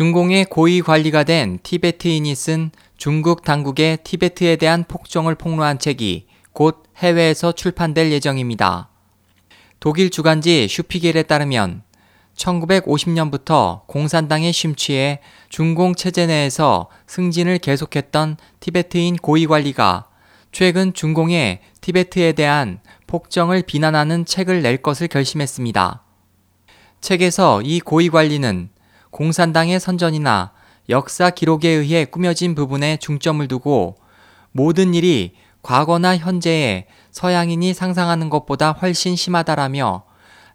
중공의 고위 관리가 된 티베트인이 쓴 중국 당국의 티베트에 대한 폭정을 폭로한 책이 곧 해외에서 출판될 예정입니다. 독일 주간지 슈피겔에 따르면 1950년부터 공산당에 심취해 중공 체제 내에서 승진을 계속했던 티베트인 고위 관리가 최근 중공의 티베트에 대한 폭정을 비난하는 책을 낼 것을 결심했습니다. 책에서 이 고위 관리는 공산당의 선전이나 역사 기록에 의해 꾸며진 부분에 중점을 두고 모든 일이 과거나 현재에 서양인이 상상하는 것보다 훨씬 심하다라며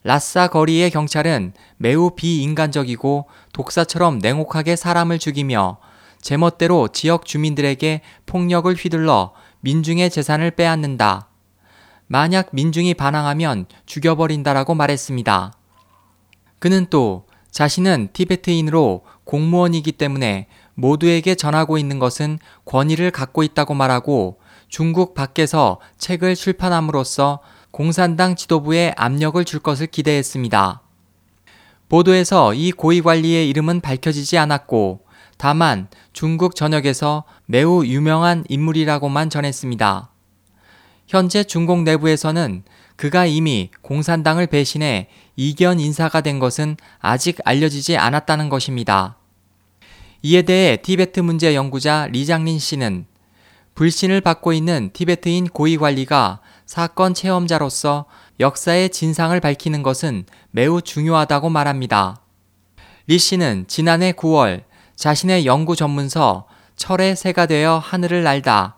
라싸 거리의 경찰은 매우 비인간적이고 독사처럼 냉혹하게 사람을 죽이며 제멋대로 지역 주민들에게 폭력을 휘둘러 민중의 재산을 빼앗는다. 만약 민중이 반항하면 죽여버린다라고 말했습니다. 그는 또 자신은 티베트인으로 공무원이기 때문에 모두에게 전하고 있는 것은 권위를 갖고 있다고 말하고 중국 밖에서 책을 출판함으로써 공산당 지도부에 압력을 줄 것을 기대했습니다. 보도에서 이 고위 관리의 이름은 밝혀지지 않았고 다만 중국 전역에서 매우 유명한 인물이라고만 전했습니다. 현재 중국 내부에서는 그가 이미 공산당을 배신해 이견 인사가 된 것은 아직 알려지지 않았다는 것입니다. 이에 대해 티베트 문제 연구자 리장린 씨는 불신을 받고 있는 티베트인 고위 관리가 사건 체험자로서 역사의 진상을 밝히는 것은 매우 중요하다고 말합니다. 리 씨는 지난해 9월 자신의 연구 전문서 철의 새가 되어 하늘을 날다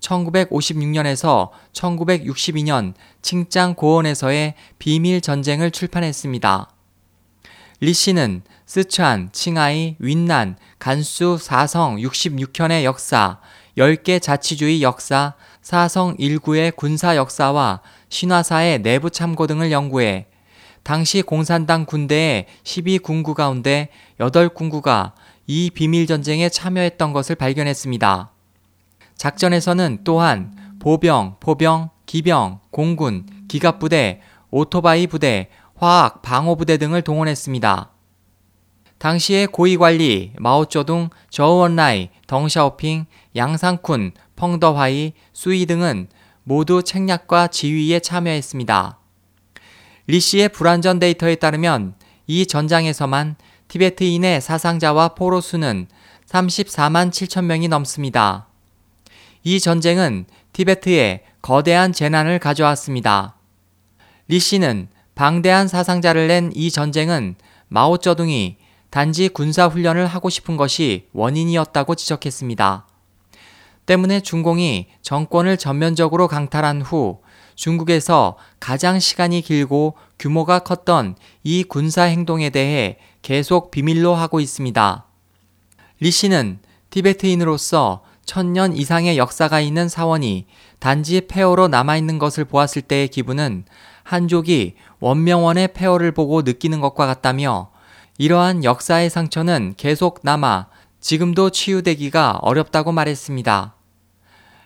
1956년에서 1962년 칭짱 고원에서의 비밀 전쟁을 출판했습니다. 리 씨는 스촨, 칭하이, 윈난, 간수, 사성 66현의 역사, 10개 자치주의 역사, 사성 1구의 군사 역사와 신화사의 내부 참고 등을 연구해 당시 공산당 군대의 12군구 가운데 8군구가 이 비밀 전쟁에 참여했던 것을 발견했습니다. 작전에서는 또한 보병, 포병, 기병, 공군, 기갑부대, 오토바이 부대, 화학, 방어부대 등을 동원했습니다. 당시의 고위관리 마오쩌둥, 저우원라이, 덩샤오핑, 양상쿤, 펑더화이, 수이 등은 모두 책략과 지휘에 참여했습니다. 리 씨의 불완전 데이터에 따르면 이 전장에서만 티베트인의 사상자와 포로 수는 34만 7천 명이 넘습니다. 이 전쟁은 티베트에 거대한 재난을 가져왔습니다. 리 씨는 방대한 사상자를 낸 이 전쟁은 마오쩌둥이 단지 군사훈련을 하고 싶은 것이 원인이었다고 지적했습니다. 때문에 중공이 정권을 전면적으로 강탈한 후 중국에서 가장 시간이 길고 규모가 컸던 이 군사 행동에 대해 계속 비밀로 하고 있습니다. 리 씨는 티베트인으로서 천년 이상의 역사가 있는 사원이 단지 폐허로 남아있는 것을 보았을 때의 기분은 한족이 원명원의 폐허를 보고 느끼는 것과 같다며 이러한 역사의 상처는 계속 남아 지금도 치유되기가 어렵다고 말했습니다.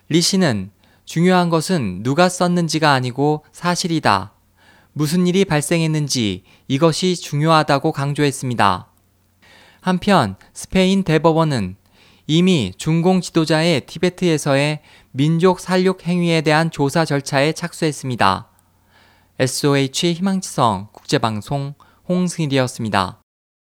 리 씨는 중요한 것은 누가 썼는지가 아니고 사실이다. 무슨 일이 발생했는지 이것이 중요하다고 강조했습니다. 한편 스페인 대법원은 이미 중공 지도자의 티베트에서의 민족 살육 행위에 대한 조사 절차에 착수했습니다. SOH 희망지성 국제방송 홍승일이었습니다.